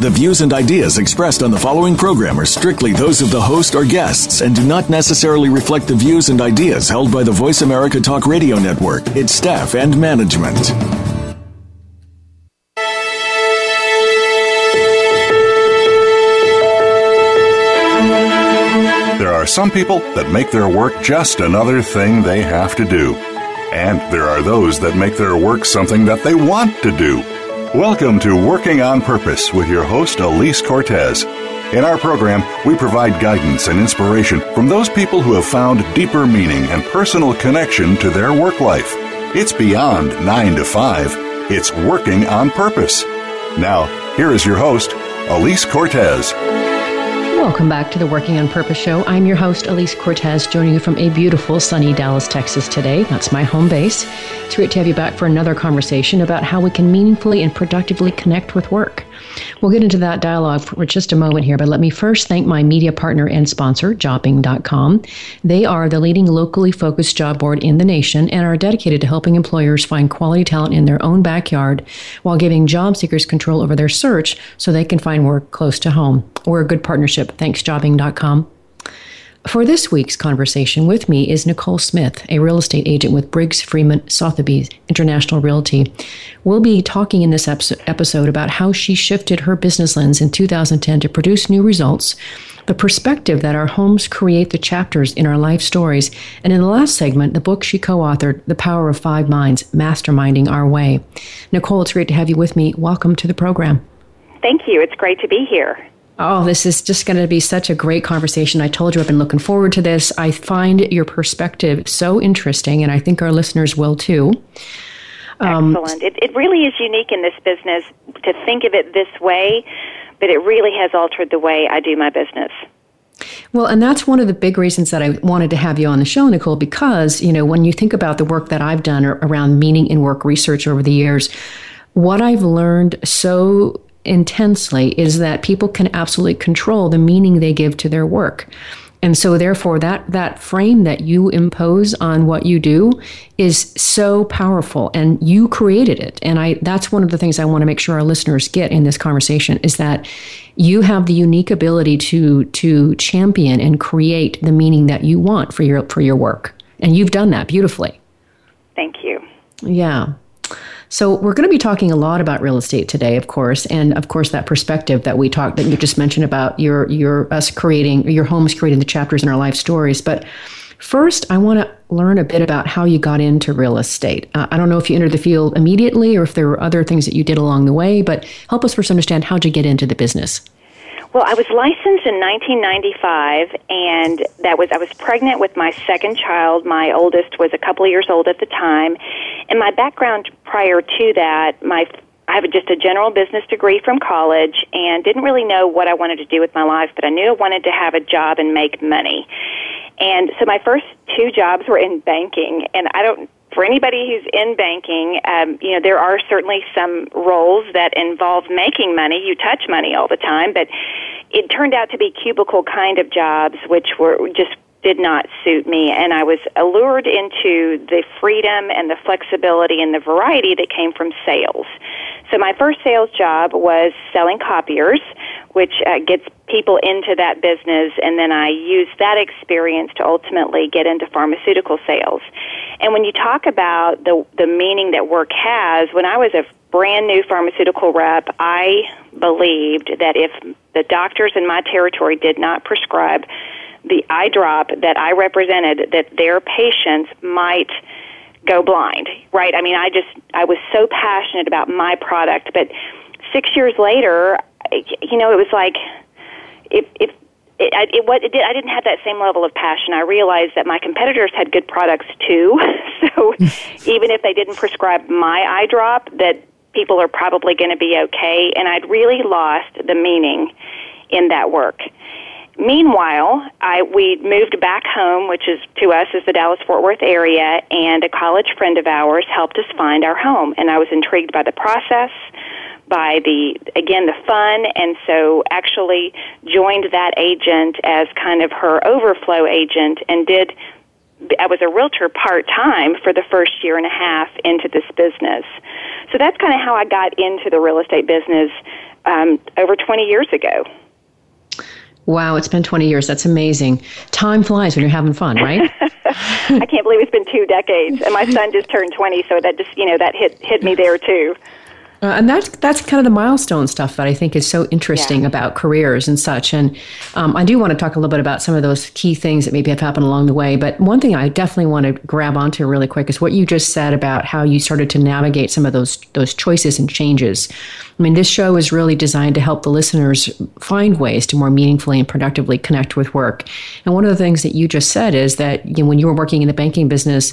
The views and ideas expressed on the following program are strictly those of the host or guests and do not necessarily reflect the views and ideas held by the Voice America Talk Radio Network, its staff, and management. There are some people that make their work just another thing they have to do. And there are those that make their work something that they want to do. Welcome to Working on Purpose with your host, Elise Cortez. In our program, we provide guidance and inspiration from those people who have found deeper meaning and personal connection to their work life. It's beyond 9 to 5, it's working on purpose. Now, here is your host, Elise Cortez. Welcome back to the Working on Purpose show. I'm your host, Elise Cortez, joining you from a beautiful, sunny Dallas, Texas today. That's my home base. It's great to have you back for another conversation about how we can meaningfully and productively connect with work. We'll get into that dialogue for just a moment here, but let me first thank my media partner and sponsor, Jobing.com. They are the leading locally focused job board in the nation and are dedicated to helping employers find quality talent in their own backyard while giving job seekers control over their search so they can find work close to home. We're a good partnership. Thanks, Jobing.com. For this week's conversation with me is Nicole Smith, a real estate agent with Briggs Freeman Sotheby's International Realty. We'll be talking in this episode about how she shifted her business lens in 2010 to produce new results, the perspective that our homes create the chapters in our life stories, and in the last segment, the book she co authored, The Power of Five Minds Masterminding Our Way. Nicole, it's great to have you with me. Welcome to the program. Thank you. It's great to be here. Oh, this is just going to be such a great conversation. I told you I've been looking forward to this. I find your perspective so interesting, and I think our listeners will too. Um, Excellent. It, it really is unique in this business to think of it this way, but it really has altered the way I do my business. Well, and that's one of the big reasons that I wanted to have you on the show, Nicole, because, you know, when you think about the work that I've done around meaning in work research over the years, what I've learned so intensely is that people can absolutely control the meaning they give to their work. And so therefore that that frame that you impose on what you do is so powerful and you created it. And I that's one of the things I want to make sure our listeners get in this conversation is that you have the unique ability to to champion and create the meaning that you want for your for your work. And you've done that beautifully. Thank you. Yeah. So we're going to be talking a lot about real estate today, of course, and of course that perspective that we talked that you just mentioned about your your us creating your homes creating the chapters in our life stories. But first, I want to learn a bit about how you got into real estate. Uh, I don't know if you entered the field immediately or if there were other things that you did along the way, but help us first understand how'd you get into the business. Well, I was licensed in 1995, and that was I was pregnant with my second child. My oldest was a couple of years old at the time, and my background prior to that, my I have just a general business degree from college and didn't really know what I wanted to do with my life, but I knew I wanted to have a job and make money. And so my first two jobs were in banking, and I don't for anybody who's in banking, um, you know, there are certainly some roles that involve making money. You touch money all the time, but it turned out to be cubicle kind of jobs, which were just did not suit me and I was allured into the freedom and the flexibility and the variety that came from sales. So my first sales job was selling copiers, which uh, gets people into that business and then I used that experience to ultimately get into pharmaceutical sales. And when you talk about the the meaning that work has, when I was a brand new pharmaceutical rep, I believed that if the doctors in my territory did not prescribe the eye drop that I represented, that their patients might go blind, right? I mean, I just, I was so passionate about my product, but six years later, you know, it was like, if, if, it, it, what, it did, I didn't have that same level of passion. I realized that my competitors had good products too. so even if they didn't prescribe my eye drop, that people are probably going to be okay. And I'd really lost the meaning in that work. Meanwhile, I we moved back home, which is to us is the Dallas Fort Worth area, and a college friend of ours helped us find our home, and I was intrigued by the process by the again the fun and so actually joined that agent as kind of her overflow agent and did I was a realtor part time for the first year and a half into this business. So that's kind of how I got into the real estate business um, over 20 years ago. Wow, it's been 20 years. That's amazing. Time flies when you're having fun, right? I can't believe it's been two decades. And my son just turned 20, so that just, you know, that hit hit me there too. Uh, and that's that's kind of the milestone stuff that I think is so interesting yeah. about careers and such. And um, I do want to talk a little bit about some of those key things that maybe have happened along the way. But one thing I definitely want to grab onto really quick is what you just said about how you started to navigate some of those those choices and changes. I mean, this show is really designed to help the listeners find ways to more meaningfully and productively connect with work. And one of the things that you just said is that you know, when you were working in the banking business,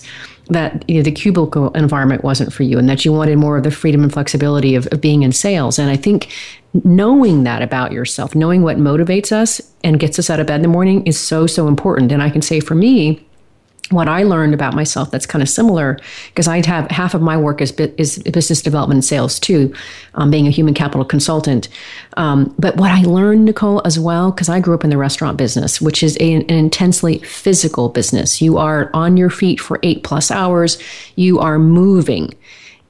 that you know, the cubicle environment wasn't for you and that you wanted more of the freedom and flexibility of, of being in sales. And I think knowing that about yourself, knowing what motivates us and gets us out of bed in the morning is so, so important. And I can say for me, what I learned about myself that's kind of similar because I have half of my work is, is business development and sales too, um, being a human capital consultant. Um, but what I learned, Nicole, as well, because I grew up in the restaurant business, which is a, an intensely physical business. You are on your feet for eight plus hours, you are moving.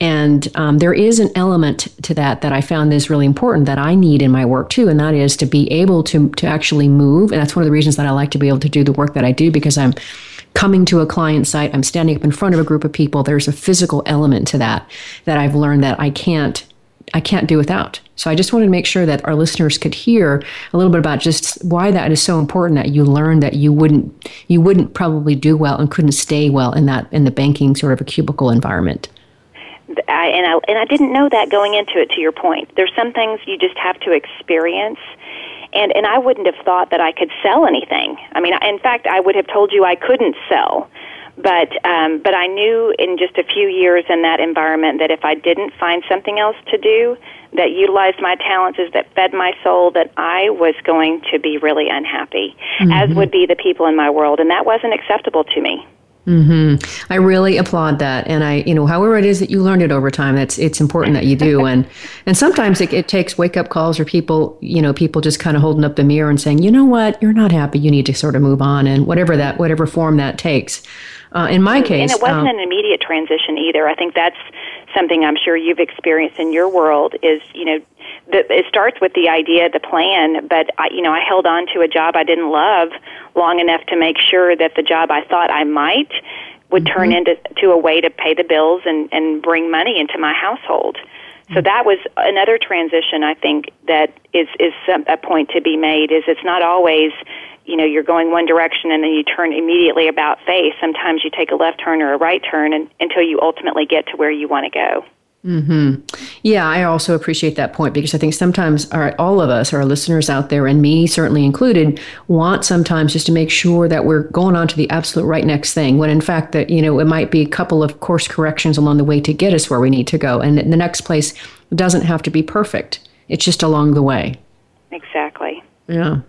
And um, there is an element to that that I found is really important that I need in my work too, and that is to be able to to actually move. And that's one of the reasons that I like to be able to do the work that I do because I'm coming to a client site, I'm standing up in front of a group of people. There's a physical element to that that I've learned that I can't I can't do without. So I just wanted to make sure that our listeners could hear a little bit about just why that is so important that you learn that you wouldn't you wouldn't probably do well and couldn't stay well in that in the banking sort of a cubicle environment. I, and I and I didn't know that going into it. To your point, there's some things you just have to experience and and I wouldn't have thought that I could sell anything. I mean, in fact, I would have told you I couldn't sell. But um, but I knew in just a few years in that environment that if I didn't find something else to do that utilized my talents, that fed my soul, that I was going to be really unhappy, mm-hmm. as would be the people in my world, and that wasn't acceptable to me. Mm-hmm. I really applaud that, and I, you know, however it is that you learned it over time, that's it's important that you do, and and sometimes it, it takes wake up calls or people, you know, people just kind of holding up the mirror and saying, you know what, you're not happy, you need to sort of move on, and whatever that whatever form that takes. Uh, in my case, and it wasn't um, an immediate transition either. I think that's something I'm sure you've experienced in your world. Is you know, the, it starts with the idea, the plan, but I, you know, I held on to a job I didn't love long enough to make sure that the job I thought I might would mm-hmm. turn into to a way to pay the bills and and bring money into my household. So mm-hmm. that was another transition I think that is is a point to be made is it's not always you know you're going one direction and then you turn immediately about face. Sometimes you take a left turn or a right turn and, until you ultimately get to where you want to go. Hmm. Yeah, I also appreciate that point because I think sometimes our, all of us, our listeners out there, and me certainly included, want sometimes just to make sure that we're going on to the absolute right next thing. When in fact, that you know it might be a couple of course corrections along the way to get us where we need to go, and the next place doesn't have to be perfect. It's just along the way. Exactly. Yeah.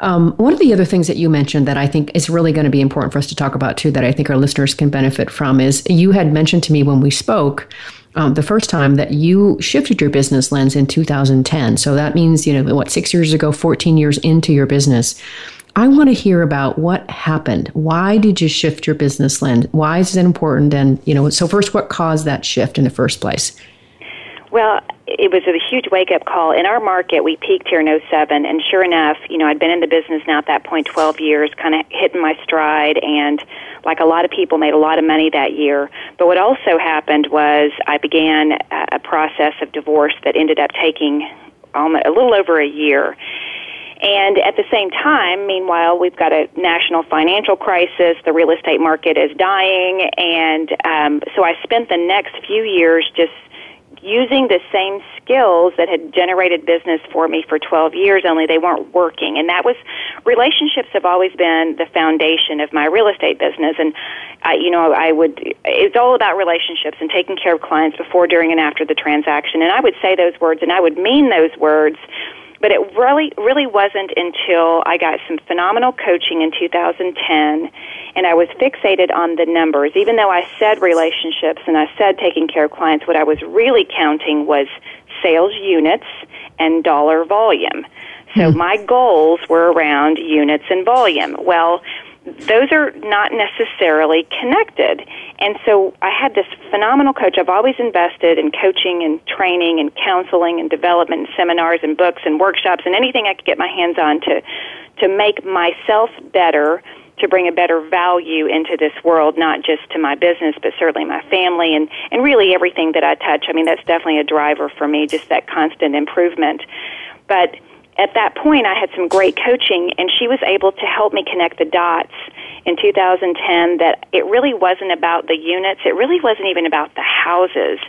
Um, one of the other things that you mentioned that I think is really going to be important for us to talk about too, that I think our listeners can benefit from, is you had mentioned to me when we spoke um, the first time that you shifted your business lens in 2010. So that means, you know, what, six years ago, 14 years into your business. I want to hear about what happened. Why did you shift your business lens? Why is it important? And, you know, so first, what caused that shift in the first place? Well, it was a huge wake up call. In our market, we peaked here in 07, and sure enough, you know, I'd been in the business now at that point 12 years, kind of hitting my stride, and like a lot of people, made a lot of money that year. But what also happened was I began a process of divorce that ended up taking almost a little over a year. And at the same time, meanwhile, we've got a national financial crisis. The real estate market is dying. And um, so I spent the next few years just using the same skills that had generated business for me for 12 years, only they weren't working. And that was, relationships have always been the foundation of my real estate business. And, I, you know, I would, it's all about relationships and taking care of clients before, during, and after the transaction. And I would say those words and I would mean those words but it really, really wasn't until I got some phenomenal coaching in 2010 and I was fixated on the numbers. Even though I said relationships and I said taking care of clients, what I was really counting was sales units and dollar volume. So hmm. my goals were around units and volume. Well, those are not necessarily connected. And so I had this phenomenal coach. I've always invested in coaching and training and counseling and development and seminars and books and workshops and anything I could get my hands on to to make myself better, to bring a better value into this world, not just to my business, but certainly my family and, and really everything that I touch. I mean, that's definitely a driver for me, just that constant improvement. But at that point, I had some great coaching, and she was able to help me connect the dots in 2010 that it really wasn't about the units. It really wasn't even about the houses.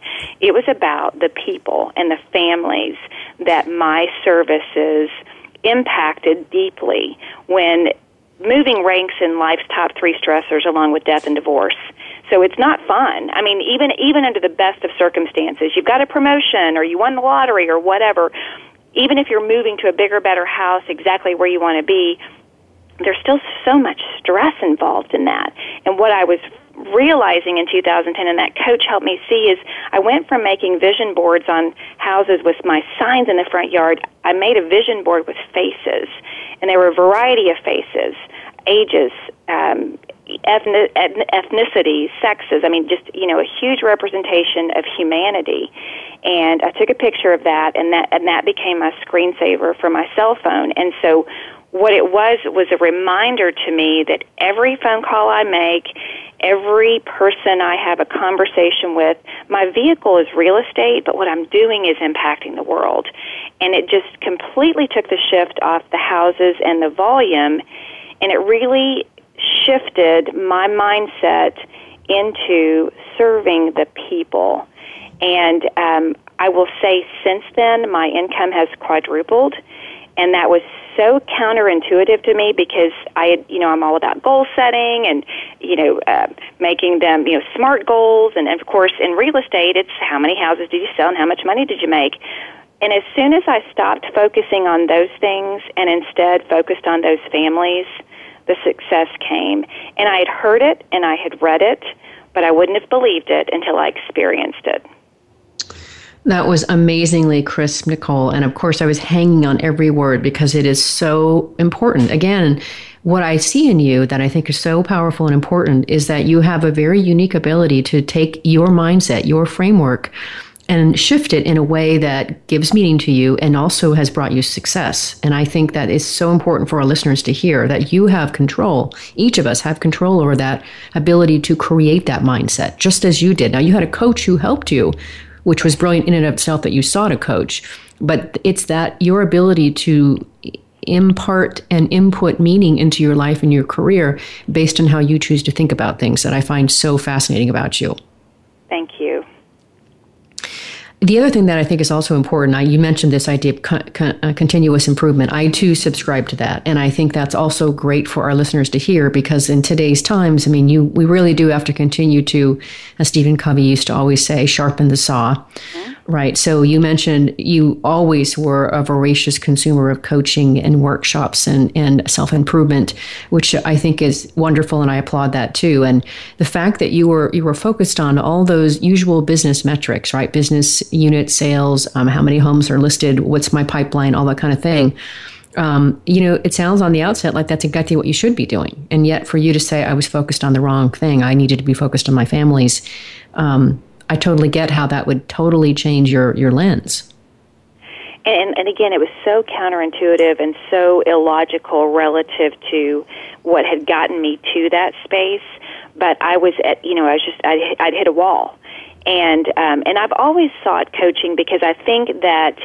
It was about the people and the families that my services impacted deeply when moving ranks in life's top three stressors along with death and divorce. So it's not fun. I mean, even even under the best of circumstances, you've got a promotion or you won the lottery or whatever even if you're moving to a bigger, better house exactly where you want to be, there's still so much stress involved in that. And what I was realizing in 2010 and that coach helped me see is I went from making vision boards on houses with my signs in the front yard. I made a vision board with faces, and there were a variety of faces, ages, um, ethnic, ethnicity, sexes. I mean, just you know, a huge representation of humanity. And I took a picture of that, and that and that became my screensaver for my cell phone. And so, what it was was a reminder to me that every phone call I make, every person I have a conversation with, my vehicle is real estate, but what I'm doing is impacting the world. And it just completely took the shift off the houses and the volume, and it really shifted my mindset into serving the people. And um, I will say since then, my income has quadrupled. And that was so counterintuitive to me because I had, you know, I'm all about goal setting and, you know, uh, making them, you know, smart goals. And of course, in real estate, it's how many houses did you sell and how much money did you make? And as soon as I stopped focusing on those things and instead focused on those families, the success came. And I had heard it and I had read it, but I wouldn't have believed it until I experienced it. That was amazingly crisp, Nicole. And of course, I was hanging on every word because it is so important. Again, what I see in you that I think is so powerful and important is that you have a very unique ability to take your mindset, your framework, and shift it in a way that gives meaning to you and also has brought you success. And I think that is so important for our listeners to hear that you have control. Each of us have control over that ability to create that mindset, just as you did. Now, you had a coach who helped you, which was brilliant in and of itself that you sought a coach. But it's that your ability to impart and input meaning into your life and your career based on how you choose to think about things that I find so fascinating about you. The other thing that I think is also important, I, you mentioned this idea of uh, continuous improvement. I too subscribe to that, and I think that's also great for our listeners to hear because in today's times, I mean, you we really do have to continue to, as Stephen Covey used to always say, sharpen the saw. Mm-hmm. Right. So you mentioned you always were a voracious consumer of coaching and workshops and, and self improvement, which I think is wonderful, and I applaud that too. And the fact that you were you were focused on all those usual business metrics, right? Business unit sales, um, how many homes are listed, what's my pipeline, all that kind of thing. Um, you know, it sounds on the outset like that's exactly what you should be doing, and yet for you to say I was focused on the wrong thing, I needed to be focused on my families. Um, I totally get how that would totally change your, your lens. And, and again, it was so counterintuitive and so illogical relative to what had gotten me to that space. But I was at, you know, I was just, I'd, I'd hit a wall. And, um, and I've always sought coaching because I think that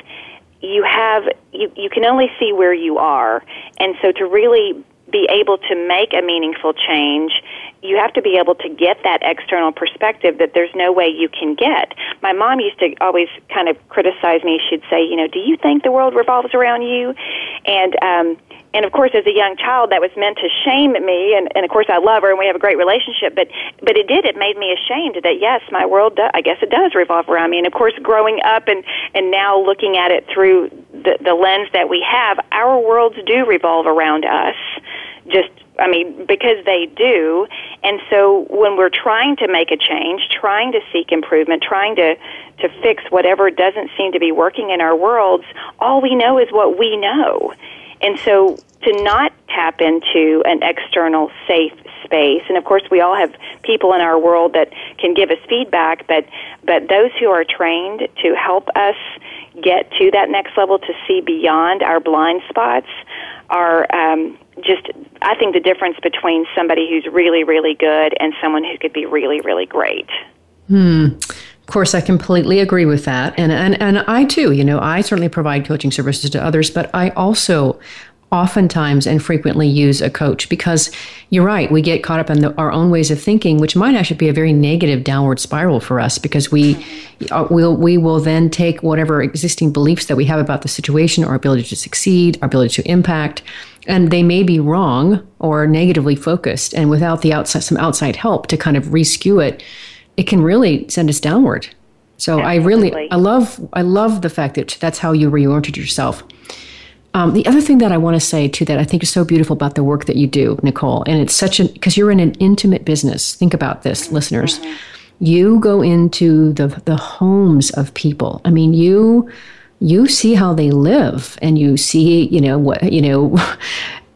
you have, you, you can only see where you are. And so to really be able to make a meaningful change, you have to be able to get that external perspective that there's no way you can get. My mom used to always kind of criticize me. She'd say, you know, do you think the world revolves around you? And um and of course as a young child that was meant to shame me and, and of course I love her and we have a great relationship but but it did it made me ashamed that yes my world does, I guess it does revolve around me and of course growing up and and now looking at it through the, the lens that we have, our worlds do revolve around us. Just I mean, because they do. And so when we're trying to make a change, trying to seek improvement, trying to, to fix whatever doesn't seem to be working in our worlds, all we know is what we know. And so to not tap into an external safe space, and of course we all have people in our world that can give us feedback, but, but those who are trained to help us get to that next level to see beyond our blind spots are um, just I think the difference between somebody who's really really good and someone who could be really really great. Hmm. Of course, I completely agree with that, and and and I too. You know, I certainly provide coaching services to others, but I also oftentimes and frequently use a coach because you're right we get caught up in the, our own ways of thinking which might actually be a very negative downward spiral for us because we uh, will we will then take whatever existing beliefs that we have about the situation our ability to succeed our ability to impact and they may be wrong or negatively focused. And without the outside some outside help to kind of reskew it it can really send us downward. So Absolutely. i really i love i love the fact that that's how you reoriented yourself um, the other thing that I want to say too that I think is so beautiful about the work that you do, Nicole, and it's such an because you're in an intimate business. Think about this, mm-hmm. listeners. You go into the the homes of people. I mean, you you see how they live, and you see, you know what, you know.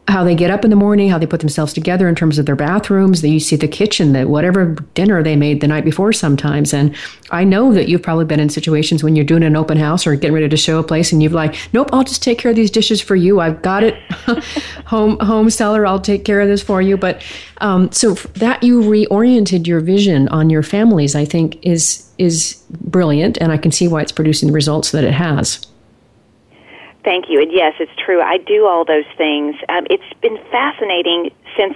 How they get up in the morning, how they put themselves together in terms of their bathrooms. That you see the kitchen, that whatever dinner they made the night before sometimes. And I know that you've probably been in situations when you're doing an open house or getting ready to show a place, and you've like, nope, I'll just take care of these dishes for you. I've got it, home home seller. I'll take care of this for you. But um, so that you reoriented your vision on your families, I think is is brilliant, and I can see why it's producing the results that it has. Thank you. And yes, it's true. I do all those things. Um, it's been fascinating since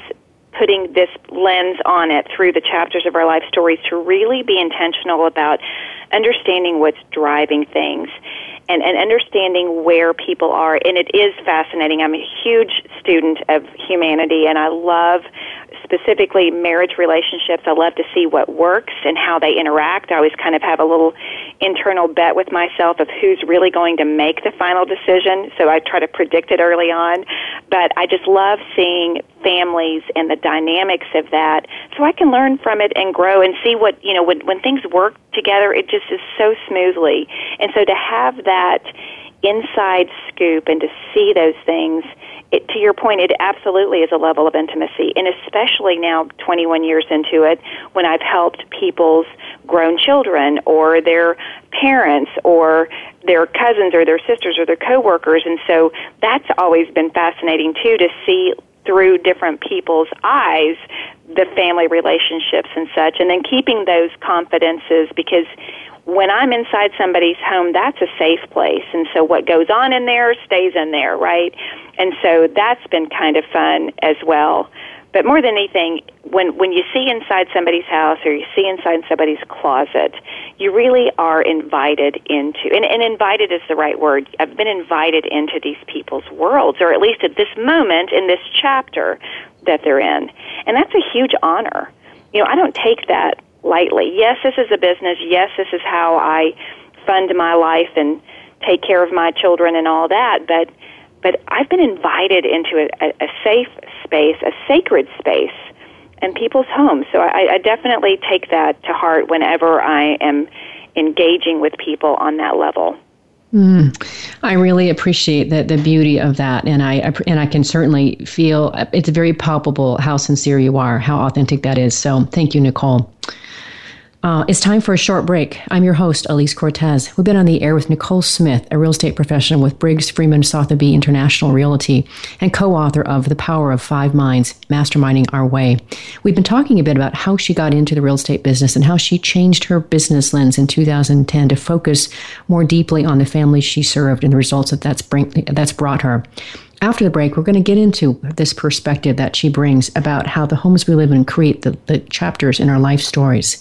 putting this lens on it through the chapters of our life stories to really be intentional about understanding what's driving things and, and understanding where people are. And it is fascinating. I'm a huge student of humanity and I love specifically marriage relationships. I love to see what works and how they interact. I always kind of have a little internal bet with myself of who's really going to make the final decision. So I try to predict it early on. But I just love seeing families and the dynamics of that. So I can learn from it and grow and see what, you know, when, when things work together, it just is so smoothly. And so to have that inside scoop and to see those things it, to your point, it absolutely is a level of intimacy, and especially now, 21 years into it, when I've helped people's grown children or their parents or their cousins or their sisters or their coworkers, and so that's always been fascinating too to see through different people's eyes the family relationships and such, and then keeping those confidences because when I'm inside somebody's home, that's a safe place. And so what goes on in there stays in there, right? And so that's been kind of fun as well. But more than anything, when when you see inside somebody's house or you see inside somebody's closet, you really are invited into and, and invited is the right word. I've been invited into these people's worlds, or at least at this moment in this chapter that they're in. And that's a huge honor. You know, I don't take that lightly. Yes, this is a business. Yes, this is how I fund my life and take care of my children and all that. But but I've been invited into a, a, safe space, a sacred space, in people's homes. So I, I definitely take that to heart whenever I am engaging with people on that level. Mm, I really appreciate the, the beauty of that, and I and I can certainly feel it's very palpable how sincere you are, how authentic that is. So, thank you, Nicole. Uh, it's time for a short break. I'm your host, Elise Cortez. We've been on the air with Nicole Smith, a real estate professional with Briggs Freeman Sotheby International Realty and co author of The Power of Five Minds Masterminding Our Way. We've been talking a bit about how she got into the real estate business and how she changed her business lens in 2010 to focus more deeply on the families she served and the results that that's, bring, that's brought her. After the break, we're going to get into this perspective that she brings about how the homes we live in create the, the chapters in our life stories.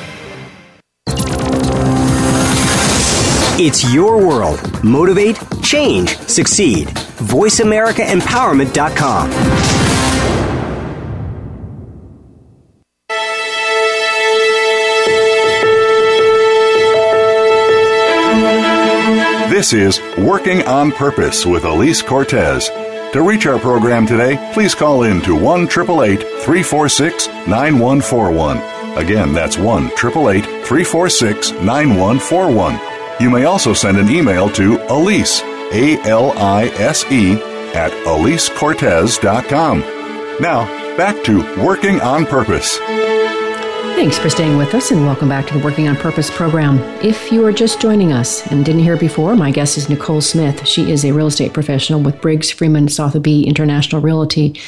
It's your world. Motivate, change, succeed. VoiceAmericaEmpowerment.com. This is Working on Purpose with Elise Cortez. To reach our program today, please call in to 1 346 9141. Again, that's 1 346 9141. You may also send an email to Elise, A L I S E, at EliseCortez.com. Now, back to Working on Purpose. Thanks for staying with us and welcome back to the Working on Purpose program. If you are just joining us and didn't hear before, my guest is Nicole Smith. She is a real estate professional with Briggs Freeman Sotheby International Realty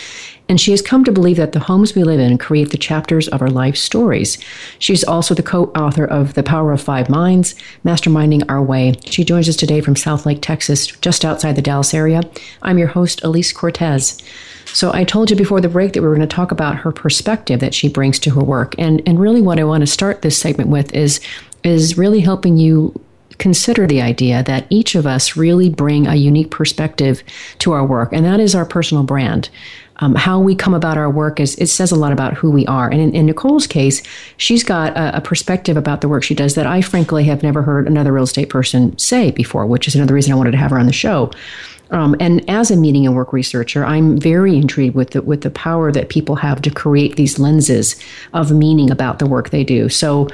and she has come to believe that the homes we live in create the chapters of our life stories. She's also the co author of The Power of Five Minds, Masterminding Our Way. She joins us today from Southlake, Texas, just outside the Dallas area. I'm your host, Elise Cortez. So I told you before the break that we were going to talk about her perspective that she brings to her work. And and really what I want to start this segment with is is really helping you consider the idea that each of us really bring a unique perspective to our work, and that is our personal brand um, how we come about our work is it says a lot about who we are. And in, in Nicole's case, she's got a, a, perspective about the work she does that I frankly have never heard another real estate person say before, which is another reason I wanted to have her on the show. Um, and as a meaning and work researcher, I'm very intrigued with the, with the power that people have to create these lenses of meaning about the work they do. So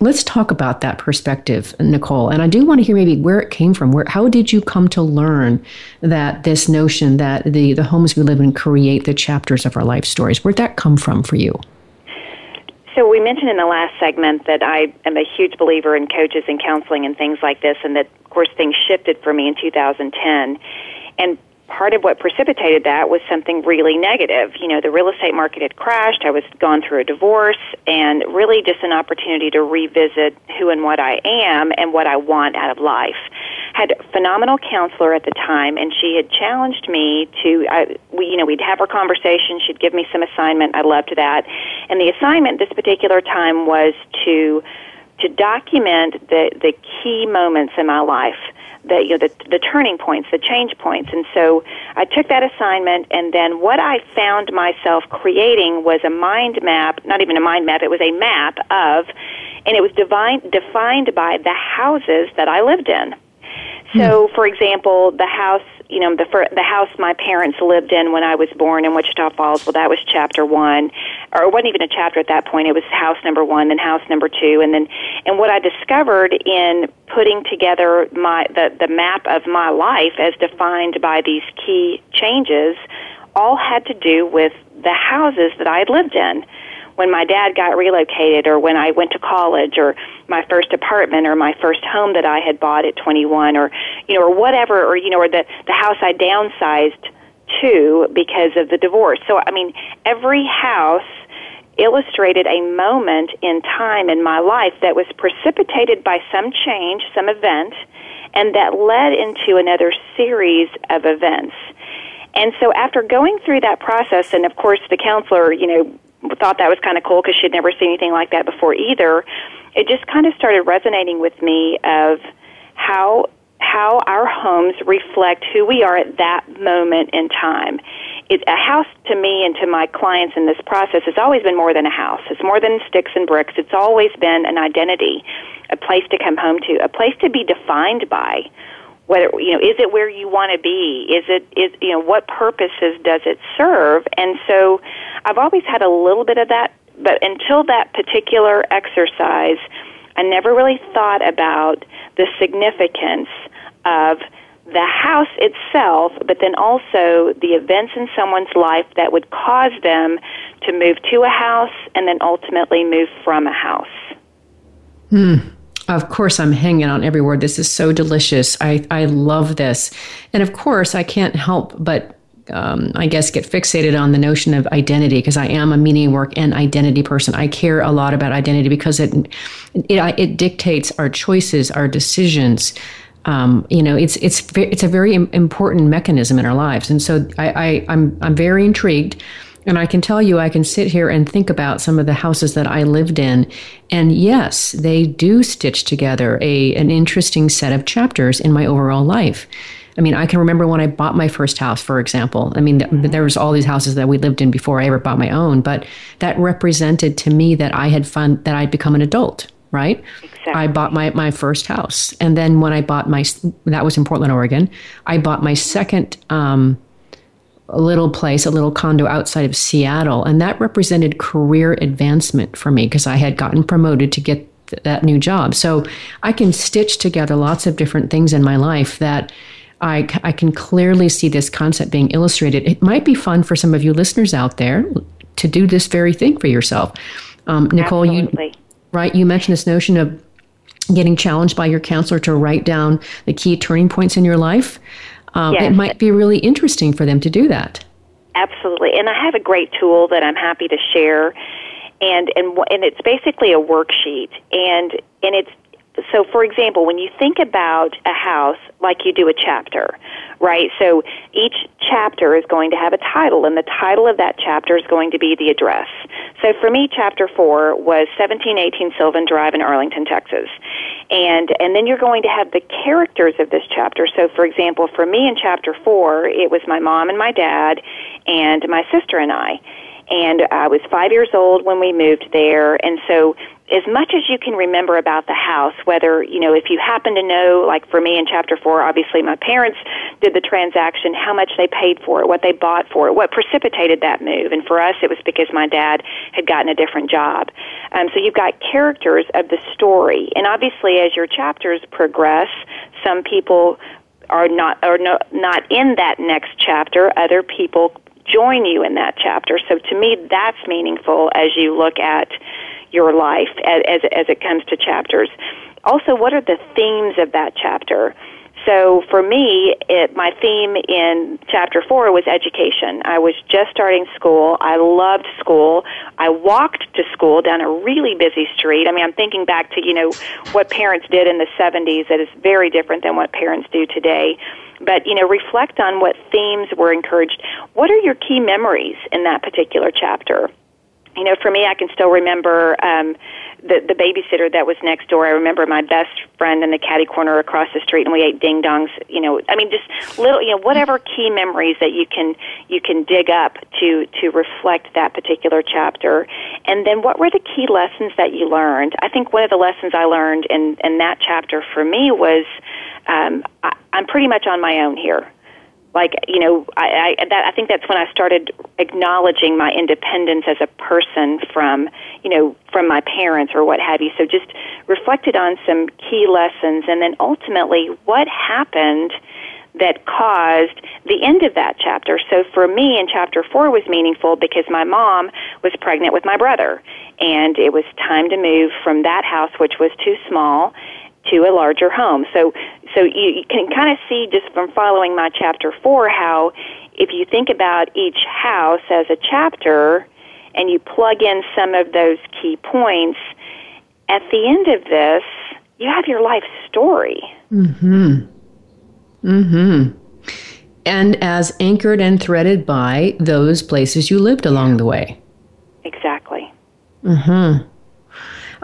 Let's talk about that perspective, Nicole. And I do want to hear maybe where it came from. Where how did you come to learn that this notion that the the homes we live in create the chapters of our life stories? Where'd that come from for you? So we mentioned in the last segment that I am a huge believer in coaches and counseling and things like this, and that of course things shifted for me in 2010. And part of what precipitated that was something really negative. You know, the real estate market had crashed. I was gone through a divorce and really just an opportunity to revisit who and what I am and what I want out of life. Had a phenomenal counselor at the time and she had challenged me to I, we you know, we'd have our conversation, she'd give me some assignment. I loved that. And the assignment this particular time was to to document the the key moments in my life the you know the the turning points, the change points. And so I took that assignment, and then what I found myself creating was a mind map, not even a mind map, it was a map of, and it was divine, defined by the houses that I lived in. So, hmm. for example, the house you know the fir- the house my parents lived in when I was born in Wichita Falls. Well, that was chapter one, or it wasn't even a chapter at that point. It was house number one, then house number two, and then and what I discovered in putting together my the the map of my life as defined by these key changes, all had to do with the houses that I had lived in when my dad got relocated or when I went to college or my first apartment or my first home that I had bought at 21 or you know or whatever or you know or the the house I downsized to because of the divorce. So I mean every house illustrated a moment in time in my life that was precipitated by some change, some event, and that led into another series of events. And so after going through that process, and of course the counselor, you know, thought that was kind of cool because she'd never seen anything like that before either. It just kind of started resonating with me of how how our homes reflect who we are at that moment in time. It, a house to me and to my clients in this process has always been more than a house. It's more than sticks and bricks. It's always been an identity a place to come home to, a place to be defined by. Whether you know, is it where you want to be? Is it is you know what purposes does it serve? And so, I've always had a little bit of that, but until that particular exercise, I never really thought about the significance of the house itself, but then also the events in someone's life that would cause them to move to a house and then ultimately move from a house. Hmm. Of course, I'm hanging on every word. This is so delicious. I, I love this. And of course, I can't help but, um, I guess, get fixated on the notion of identity because I am a meaning work and identity person. I care a lot about identity because it, it, it dictates our choices, our decisions. Um, you know, it's it's it's a very important mechanism in our lives, and so I, I I'm I'm very intrigued and I can tell you, I can sit here and think about some of the houses that I lived in. And yes, they do stitch together a, an interesting set of chapters in my overall life. I mean, I can remember when I bought my first house, for example. I mean, there was all these houses that we lived in before I ever bought my own, but that represented to me that I had fun, that I'd become an adult, right? Exactly. I bought my, my first house. And then when I bought my, that was in Portland, Oregon, I bought my second, um, a little place, a little condo outside of Seattle. And that represented career advancement for me because I had gotten promoted to get th- that new job. So I can stitch together lots of different things in my life that I, I can clearly see this concept being illustrated. It might be fun for some of you listeners out there to do this very thing for yourself. Um, Nicole, Absolutely. you right? You mentioned this notion of getting challenged by your counselor to write down the key turning points in your life um, yes. it might be really interesting for them to do that. Absolutely, and I have a great tool that I'm happy to share, and and and it's basically a worksheet, and and it's so for example, when you think about a house like you do a chapter, right? So each chapter is going to have a title, and the title of that chapter is going to be the address. So for me, chapter four was 1718 Sylvan Drive in Arlington, Texas. And, and then you're going to have the characters of this chapter. So for example, for me in chapter four, it was my mom and my dad and my sister and I and I was five years old when we moved there. And so, as much as you can remember about the house, whether, you know, if you happen to know, like for me in chapter four, obviously my parents did the transaction, how much they paid for it, what they bought for it, what precipitated that move. And for us, it was because my dad had gotten a different job. Um, so you've got characters of the story. And obviously, as your chapters progress, some people are not are no, not in that next chapter. Other people join you in that chapter. So to me, that's meaningful as you look at your life as, as, as it comes to chapters. Also, what are the themes of that chapter? So for me, it, my theme in chapter four was education. I was just starting school. I loved school. I walked to school down a really busy street. I mean, I'm thinking back to, you know, what parents did in the 70s that is very different than what parents do today but you know reflect on what themes were encouraged what are your key memories in that particular chapter you know for me i can still remember um the the babysitter that was next door. I remember my best friend in the caddy corner across the street and we ate ding dongs you know i mean just little you know whatever key memories that you can you can dig up to to reflect that particular chapter. And then what were the key lessons that you learned? I think one of the lessons i learned in in that chapter for me was um, I, I'm pretty much on my own here. Like you know, I, I, that, I think that's when I started acknowledging my independence as a person from you know from my parents or what have you. So just reflected on some key lessons, and then ultimately what happened that caused the end of that chapter. So for me, in chapter four was meaningful because my mom was pregnant with my brother, and it was time to move from that house, which was too small, to a larger home. So, so you, you can kind of see just from following my chapter four how if you think about each house as a chapter and you plug in some of those key points, at the end of this, you have your life story. Mm Hmm. Mm Hmm. And as anchored and threaded by those places you lived along the way. Exactly. Mm Hmm.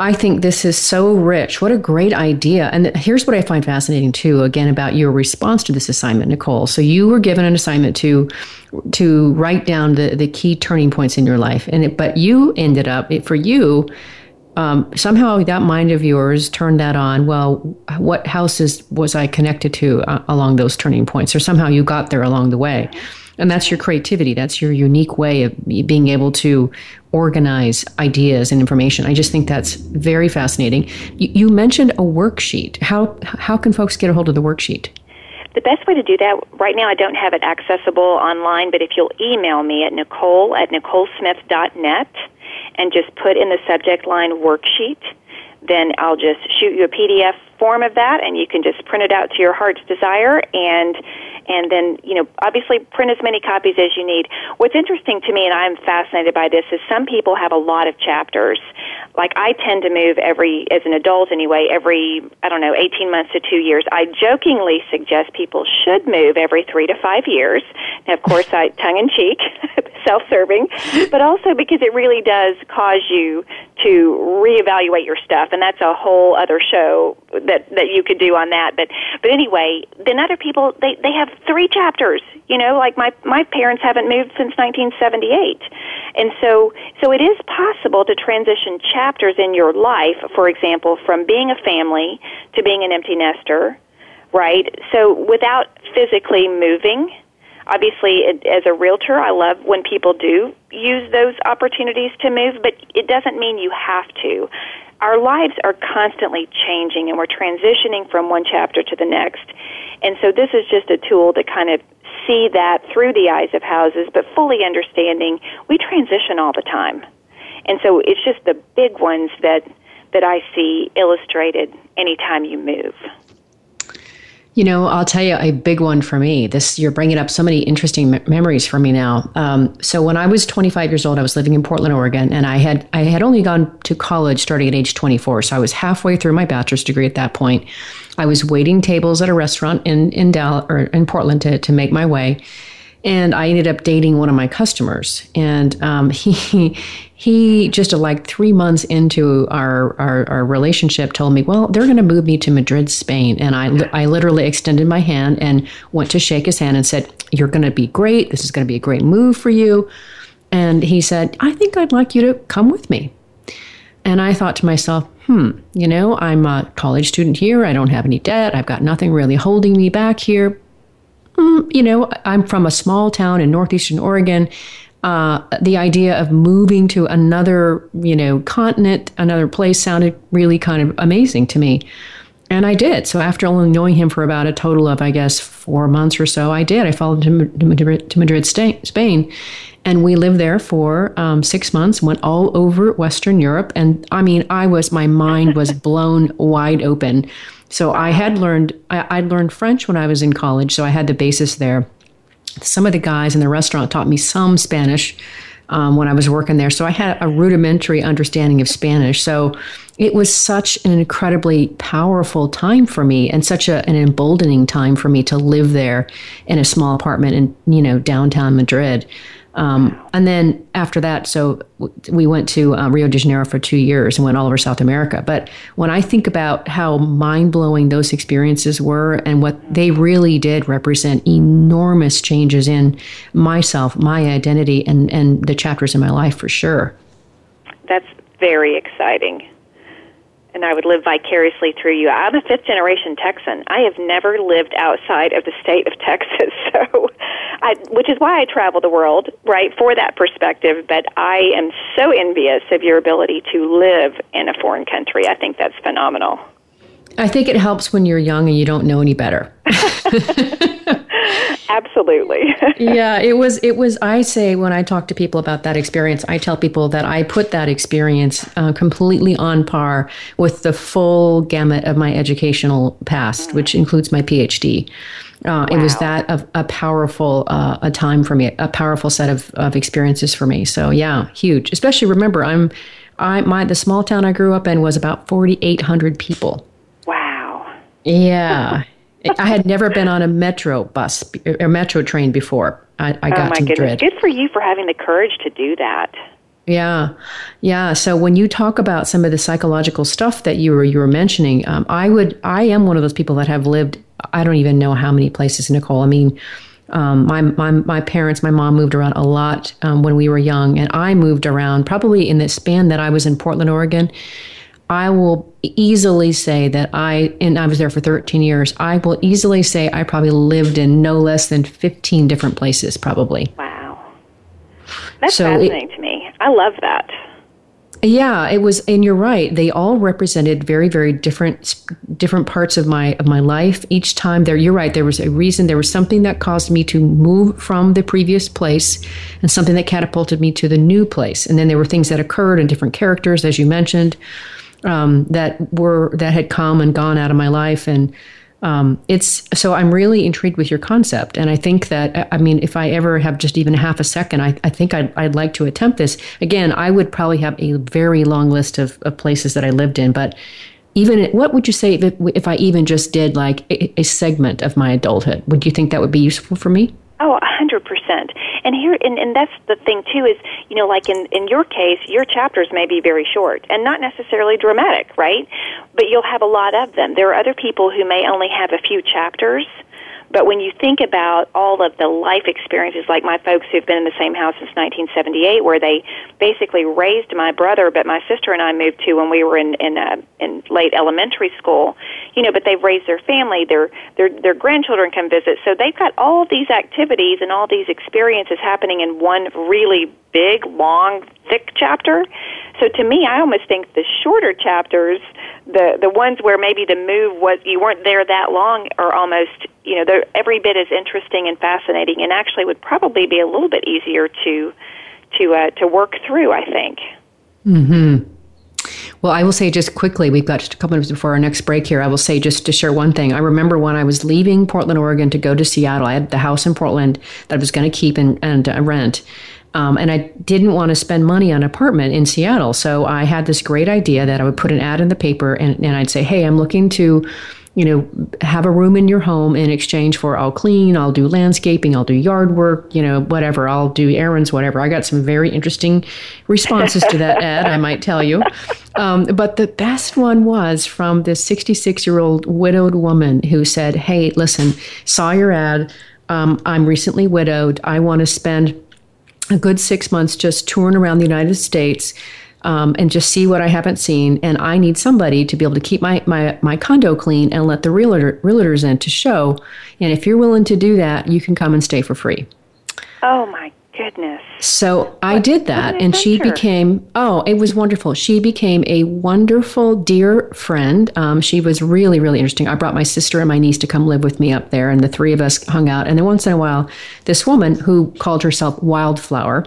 I think this is so rich. What a great idea. And here's what I find fascinating too, again, about your response to this assignment, Nicole. So you were given an assignment to to write down the, the key turning points in your life. And it, but you ended up, it, for you, um, somehow that mind of yours turned that on. Well, what houses was I connected to uh, along those turning points? Or somehow you got there along the way. And that's your creativity. That's your unique way of being able to organize ideas and information. I just think that's very fascinating. You, you mentioned a worksheet. How, how can folks get a hold of the worksheet? The best way to do that, right now I don't have it accessible online, but if you'll email me at nicole at nicolesmith.net and just put in the subject line worksheet, then I'll just shoot you a PDF form of that and you can just print it out to your heart's desire and and then you know obviously print as many copies as you need. What's interesting to me and i'm fascinated by this is some people have a lot of chapters. Like i tend to move every as an adult anyway every i don't know 18 months to 2 years. I jokingly suggest people should move every 3 to 5 years. Now of course i tongue in cheek self-serving but also because it really does cause you to reevaluate your stuff and that's a whole other show that that you could do on that. But but anyway then other people they they have three chapters you know like my my parents haven't moved since 1978 and so so it is possible to transition chapters in your life for example from being a family to being an empty nester right? So without physically moving obviously it, as a realtor i love when people do use those opportunities to move but it doesn't mean you have to our lives are constantly changing and we're transitioning from one chapter to the next. And so this is just a tool to kind of see that through the eyes of houses but fully understanding we transition all the time. And so it's just the big ones that that i see illustrated anytime you move you know, I'll tell you a big one for me. This you're bringing up so many interesting me- memories for me now. Um, so when I was 25 years old, I was living in Portland, Oregon, and I had I had only gone to college starting at age 24. So I was halfway through my bachelor's degree at that point. I was waiting tables at a restaurant in in Dallas or in Portland to to make my way and I ended up dating one of my customers, and um, he he just like three months into our, our, our relationship told me, well, they're going to move me to Madrid, Spain, and I I literally extended my hand and went to shake his hand and said, you're going to be great. This is going to be a great move for you. And he said, I think I'd like you to come with me. And I thought to myself, hmm, you know, I'm a college student here. I don't have any debt. I've got nothing really holding me back here mm, you know, I'm from a small town in northeastern Oregon. Uh, the idea of moving to another, you know, continent, another place sounded really kind of amazing to me. And I did. So after only knowing him for about a total of, I guess, four months or so, I did. I followed him to Madrid, Spain. And we lived there for um, six months, went all over Western Europe. And I mean, I was, my mind was blown wide open so I had learned I, would learned French when I was in college, so I had the basis there. Some of the guys in the restaurant taught me some Spanish um, when I was working there, so I had a rudimentary understanding of Spanish. So it was such an incredibly powerful time for me, and such a, an emboldening time for me to live there in a small apartment in you know downtown Madrid. Um, and then after that, so we went to uh, Rio de Janeiro for two years and went all over South America. But when I think about how mind blowing those experiences were and what they really did represent enormous changes in myself, my identity, and, and the chapters in my life for sure. That's very exciting and I would live vicariously through you. I'm a fifth generation Texan. I have never lived outside of the state of Texas, so I, which is why I travel the world, right, for that perspective. But I am so envious of your ability to live in a foreign country. I think that's phenomenal. I think it helps when you're young and you don't know any better. Absolutely. yeah, it was it was I say when I talk to people about that experience, I tell people that I put that experience uh, completely on par with the full gamut of my educational past, which includes my PhD. Uh, wow. It was that of a powerful uh, a time for me, a powerful set of, of experiences for me. So yeah, huge. Especially remember, I'm I my the small town I grew up in was about forty eight hundred people. Wow. Yeah. I had never been on a metro bus or metro train before. I, I got oh my to goodness! Good for you for having the courage to do that. Yeah, yeah. So when you talk about some of the psychological stuff that you were you were mentioning, um, I would I am one of those people that have lived. I don't even know how many places, Nicole. I mean, Um, my, my, my parents, my mom moved around a lot um, when we were young, and I moved around probably in the span that I was in Portland, Oregon. I will easily say that I, and I was there for 13 years, I will easily say I probably lived in no less than 15 different places, probably. Wow. That's so fascinating it, to me. I love that. Yeah, it was, and you're right. They all represented very, very different, different parts of my of my life. Each time there, you're right. There was a reason. There was something that caused me to move from the previous place, and something that catapulted me to the new place. And then there were things that occurred and different characters, as you mentioned, um, that were that had come and gone out of my life, and um, it's so I'm really intrigued with your concept, and I think that I mean, if I ever have just even half a second, I, I think I'd, I'd like to attempt this again. I would probably have a very long list of, of places that I lived in, but even what would you say if, if I even just did like a, a segment of my adulthood? Would you think that would be useful for me? Oh, a hundred percent. And here, and, and that's the thing too is, you know, like in in your case, your chapters may be very short and not necessarily dramatic, right? But you'll have a lot of them. There are other people who may only have a few chapters but when you think about all of the life experiences, like my folks who've been in the same house since 1978, where they basically raised my brother, but my sister and I moved to when we were in in, uh, in late elementary school, you know. But they've raised their family, their their their grandchildren come visit, so they've got all these activities and all these experiences happening in one really big, long, thick chapter. So to me, I almost think the shorter chapters, the the ones where maybe the move was you weren't there that long, are almost you know they're every bit as interesting and fascinating, and actually would probably be a little bit easier to to uh, to work through. I think. Hmm. Well, I will say just quickly, we've got just a couple minutes before our next break here. I will say just to share one thing. I remember when I was leaving Portland, Oregon to go to Seattle, I had the house in Portland that I was going to keep and, and uh, rent. Um, and I didn't want to spend money on an apartment in Seattle. So I had this great idea that I would put an ad in the paper and, and I'd say, hey, I'm looking to, you know, have a room in your home in exchange for I'll clean, I'll do landscaping, I'll do yard work, you know, whatever, I'll do errands, whatever. I got some very interesting responses to that ad, I might tell you. Um, but the best one was from this 66 year old widowed woman who said, hey, listen, saw your ad. Um, I'm recently widowed. I want to spend a good six months just touring around the United States um, and just see what I haven't seen. And I need somebody to be able to keep my, my, my condo clean and let the realtor, realtors in to show. And if you're willing to do that, you can come and stay for free. Oh my goodness. So I did that, and she became, oh, it was wonderful. She became a wonderful, dear friend. Um, she was really, really interesting. I brought my sister and my niece to come live with me up there, and the three of us hung out. And then once in a while, this woman who called herself Wildflower,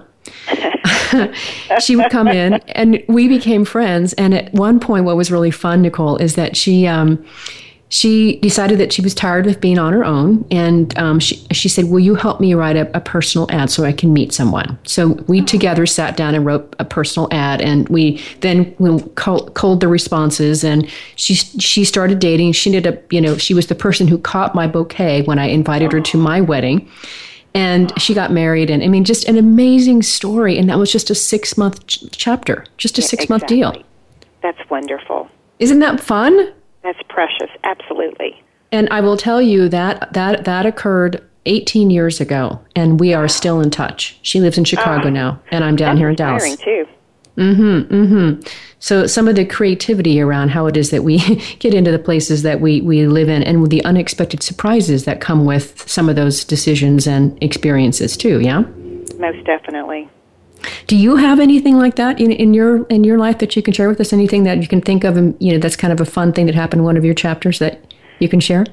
she would come in and we became friends. And at one point, what was really fun, Nicole, is that she, um, she decided that she was tired of being on her own, and um, she she said, "Will you help me write a, a, personal ad so I can meet someone?" So we together sat down and wrote a personal ad, and we then we culled the responses, and she she started dating. She ended up, you know, she was the person who caught my bouquet when I invited her to my wedding. And she got married, and I mean, just an amazing story. And that was just a six month ch- chapter, just a six month exactly. deal. That's wonderful. Isn't that fun? That's precious, absolutely. And I will tell you that that that occurred 18 years ago, and we are still in touch. She lives in Chicago uh, now, and I'm down here in Dallas. too. Mm-hmm. Mm-hmm. So some of the creativity around how it is that we get into the places that we we live in, and the unexpected surprises that come with some of those decisions and experiences too. Yeah. Most definitely. Do you have anything like that in, in your in your life that you can share with us? Anything that you can think of, and you know, that's kind of a fun thing that happened in one of your chapters that you can share?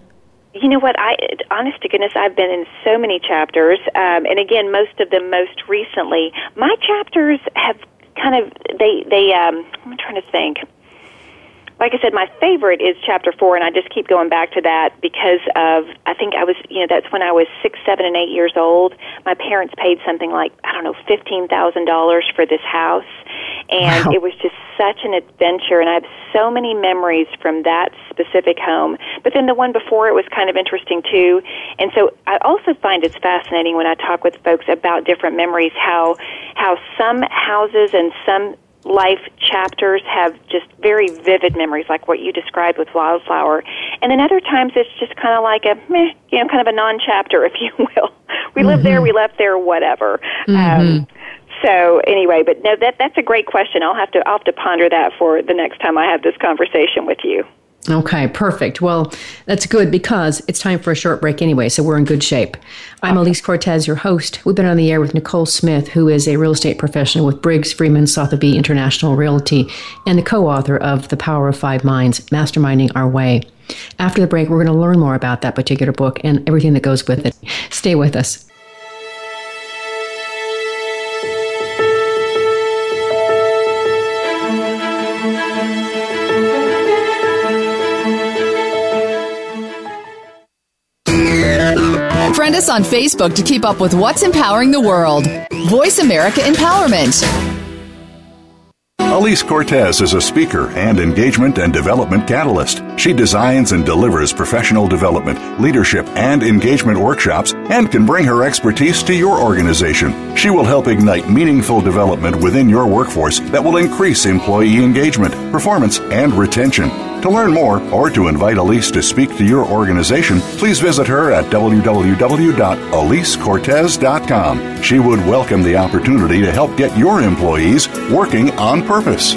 You know what? I, honest to goodness, I've been in so many chapters, um, and again, most of them most recently. My chapters have kind of they they. Um, I'm trying to think like I said, my favorite is chapter four, and I just keep going back to that because of I think I was you know that's when I was six, seven, and eight years old. My parents paid something like I don't know fifteen thousand dollars for this house, and wow. it was just such an adventure, and I have so many memories from that specific home. But then the one before it was kind of interesting too, and so I also find it's fascinating when I talk with folks about different memories how how some houses and some life chapters have just very vivid memories, like what you described with Wildflower. And then other times it's just kind of like a meh, you know, kind of a non-chapter, if you will. We mm-hmm. lived there, we left there, whatever. Mm-hmm. Um, so anyway, but no, that that's a great question. I'll have to I'll have to ponder that for the next time I have this conversation with you. Okay, perfect. Well, that's good because it's time for a short break anyway, so we're in good shape. I'm Alise Cortez, your host. We've been on the air with Nicole Smith, who is a real estate professional with Briggs Freeman Sotheby International Realty and the co author of The Power of Five Minds Masterminding Our Way. After the break, we're going to learn more about that particular book and everything that goes with it. Stay with us. Friend us on Facebook to keep up with what's empowering the world. Voice America Empowerment. Alise Cortez is a speaker and engagement and development catalyst. She designs and delivers professional development, leadership, and engagement workshops and can bring her expertise to your organization. She will help ignite meaningful development within your workforce that will increase employee engagement, performance, and retention. To learn more or to invite Alise to speak to your organization, please visit her at www.alisecortez.com. She would welcome the opportunity to help get your employees working on purpose.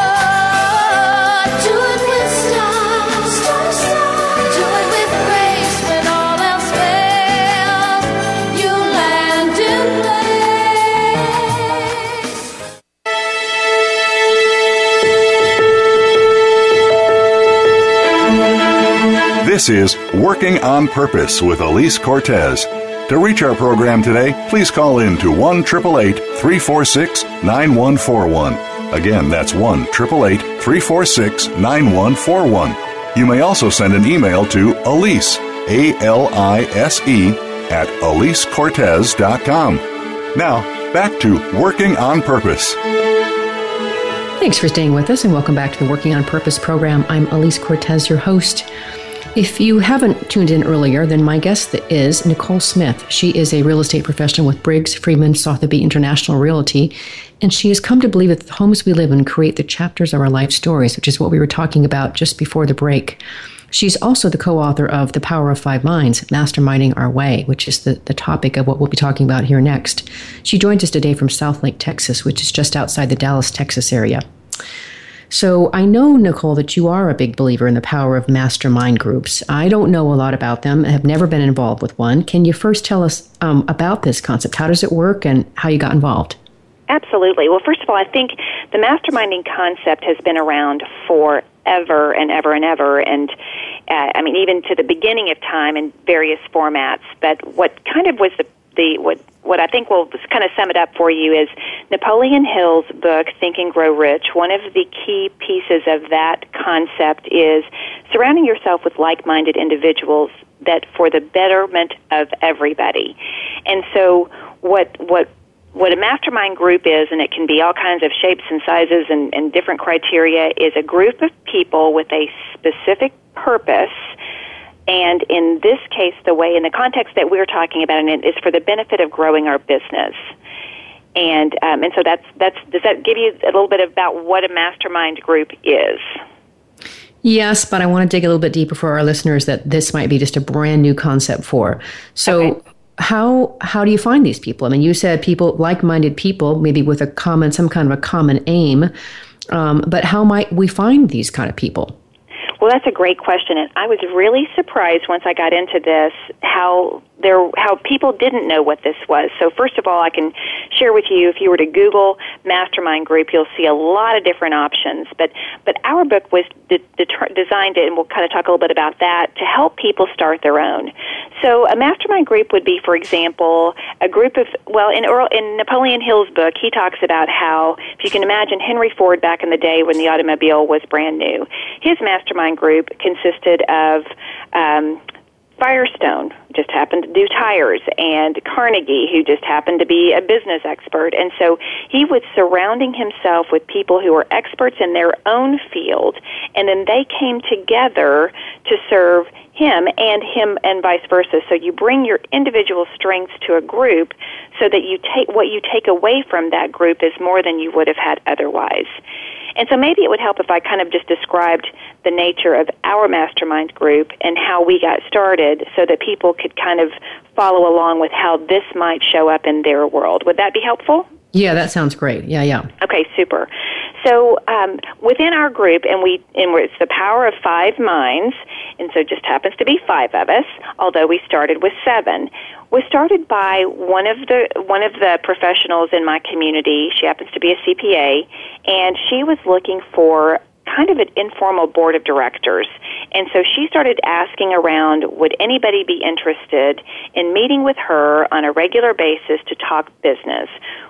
This is Working on Purpose with Alise Cortez. To reach our program today, please call in to 1 346 9141. Again, that's 1 346 9141. You may also send an email to Alise, A L I S E, at AliseCortez.com. Now, back to Working on Purpose. Thanks for staying with us and welcome back to the Working on Purpose program. I'm Alise Cortez, your host. If you haven't tuned in earlier, then my guest is Nicole Smith. She is a real estate professional with Briggs Freeman Sotheby International Realty, and she has come to believe that the homes we live in create the chapters of our life stories, which is what we were talking about just before the break. She's also the co author of The Power of Five Minds Masterminding Our Way, which is the, the topic of what we'll be talking about here next. She joins us today from Southlake, Texas, which is just outside the Dallas, Texas area. So I know, Nicole, that you are a big believer in the power of mastermind groups. I don't know a lot about them, I have never been involved with one. Can you first tell us um, about this concept? How does it work and how you got involved? Absolutely. Well, first of all, I think the masterminding concept has been around forever and ever and ever, and uh, I mean, even to the beginning of time in various formats. But what kind of was the the what what I think will kind of sum it up for you is Napoleon Hill's book Think and Grow Rich. One of the key pieces of that concept is surrounding yourself with like-minded individuals that for the betterment of everybody. And so what what what a mastermind group is, and it can be all kinds of shapes and sizes and, and different criteria, is a group of people with a specific purpose and in this case, the way, in the context that we're talking about it, is for the benefit of growing our business. And um, and so that's that's does that give you a little bit about what a mastermind group is? Yes, but I want to dig a little bit deeper for our listeners that this might be just a brand new concept for. So, okay. how how do you find these people? I mean, you said people like-minded people, maybe with a common some kind of a common aim. Um, but how might we find these kind of people? Well, that's a great question, and I was really surprised once I got into this how there how people didn't know what this was. So first of all, I can share with you if you were to Google mastermind group, you'll see a lot of different options. But but our book was de- de- designed, and we'll kind of talk a little bit about that to help people start their own. So a mastermind group would be, for example, a group of well in Earl, in Napoleon Hill's book, he talks about how if you can imagine Henry Ford back in the day when the automobile was brand new, his mastermind group consisted of um, Firestone just happened to do tires, and Carnegie, who just happened to be a business expert. And so he was surrounding himself with people who were experts in their own field, and then they came together to serve him and him and vice versa. So you bring your individual strengths to a group so that you take what you take away from that group is more than you would have had otherwise. And so maybe it would help if I kind of just described the nature of our mastermind group and how we got started so that people could kind of follow along with how this might show up in their world. Would that be helpful? Yeah, that sounds great. Yeah, yeah. Okay, super. So um, within our group, and we, and it's the power of five minds, and so it just happens to be five of us, although we started with seven was started by one of the one of the professionals in my community. She happens to be a CPA, and she was looking for kind of an informal board of directors. And so she started asking around, would anybody be interested in meeting with her on a regular basis to talk business?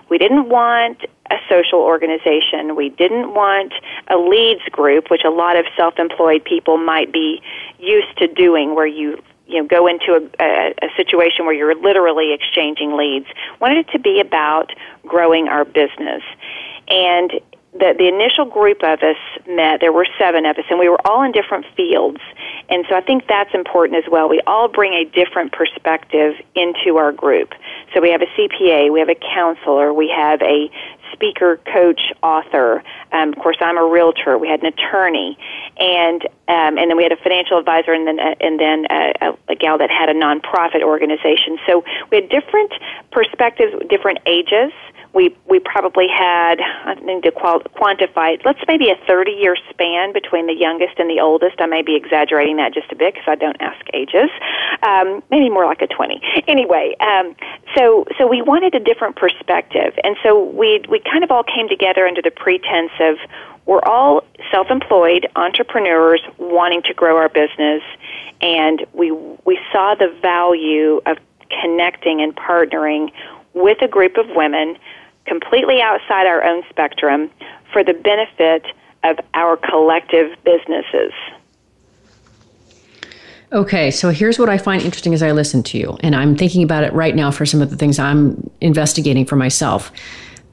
We didn't want a social organization. We didn't want a leads group, which a lot of self-employed people might be used to doing, where you you know go into a, a, a situation where you're literally exchanging leads. Wanted it to be about growing our business, and the the initial group of us met. There were seven of us, and we were all in different fields. And so I think that's important as well. We all bring a different perspective into our group. So we have a CPA, we have a counselor, we have a speaker, coach, author. Um, of course, I'm a realtor. We had an attorney, and um, and then we had a financial advisor, and then uh, and then uh, a, a gal that had a nonprofit organization. So we had different perspectives, different ages we we probably had I need to quantify. Let's maybe a 30 year span between the youngest and the oldest. I may be exaggerating that just a bit because I don't ask ages. Um, maybe more like a 20. Anyway, um, so so we wanted a different perspective, and so we we kind of all came together under the pretense of we're all self-employed entrepreneurs wanting to grow our business, and we we saw the value of connecting and partnering with a group of women completely outside our own spectrum for the benefit of our collective businesses. Okay, so here's what I find interesting as I listen to you, and I'm thinking about it right now for some of the things I'm investigating for myself.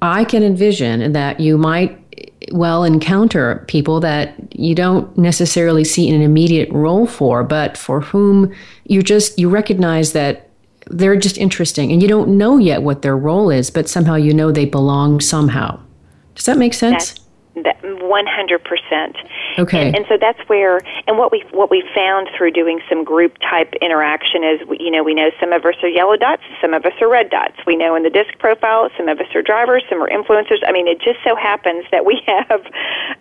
I can envision that you might well encounter people that you don't necessarily see an immediate role for, but for whom you just you recognize that they're just interesting. And you don't know yet what their role is but somehow you know they belong somehow. Does that make sense? That 100%. Okay. And, and, so that's where, and what we what we found through doing some group type interaction is, you know, we know some of us are yellow dots, some of us are red dots. We know in the disc profile, some of us are drivers, some are influencers. I mean, it just so happens that we have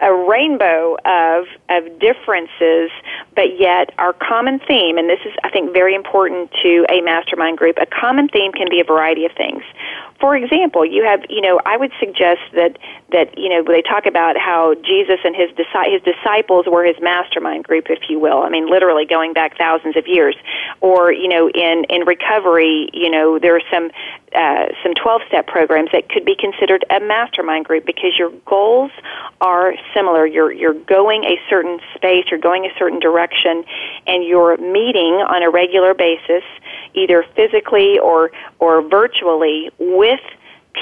a rainbow of of differences, but yet our common theme, and this is, I think, very important to a mastermind group. A common theme can be a variety of things for example, you have, you know, I would suggest that that you know they talk about how Jesus and his his disciples were his mastermind group, if you will. I mean, literally going back thousands of years. Or you know, in in recovery, you know, there are some uh, some twelve step programs that could be considered a mastermind group because your goals are similar. You're you're going a certain space, you're going a certain direction, and you're meeting on a regular basis either physically or or virtually with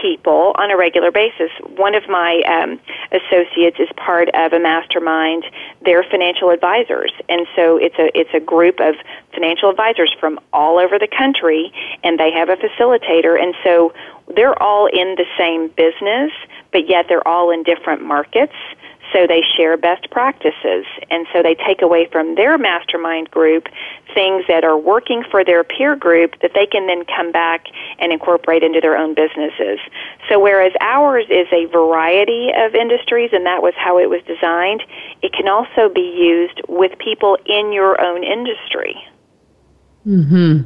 people on a regular basis. One of my um, associates is part of a mastermind. They're financial advisors, and so it's a it's a group of financial advisors from all over the country, and they have a facilitator, and so they're all in the same business, but yet they're all in different markets. So they share best practices. And so they take away from their mastermind group things that are working for their peer group that they can then come back and incorporate into their own businesses. So whereas ours is a variety of industries and that was how it was designed, it can also be used with people in your own industry. Mhm.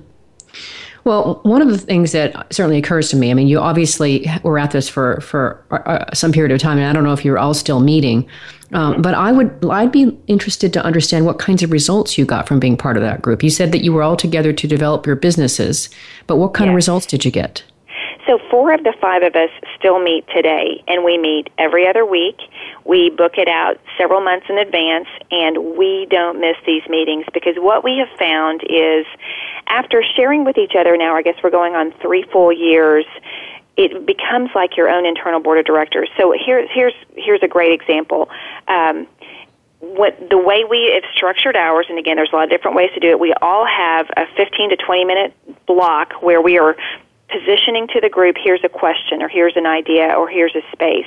Well, one of the things that certainly occurs to me, I mean, you obviously were at this for for uh, some period of time, and I don't know if you're all still meeting, um, but I would I'd be interested to understand what kinds of results you got from being part of that group. You said that you were all together to develop your businesses, but what kind yes. of results did you get? So, four of the five of us still meet today, and we meet every other week. We book it out several months in advance, and we don't miss these meetings because what we have found is after sharing with each other now, I guess we're going on three full years, it becomes like your own internal board of directors. So, here's, here's, here's a great example. Um, what the way we have structured ours, and again, there's a lot of different ways to do it. We all have a 15 to 20 minute block where we are positioning to the group here's a question or here's an idea or here's a space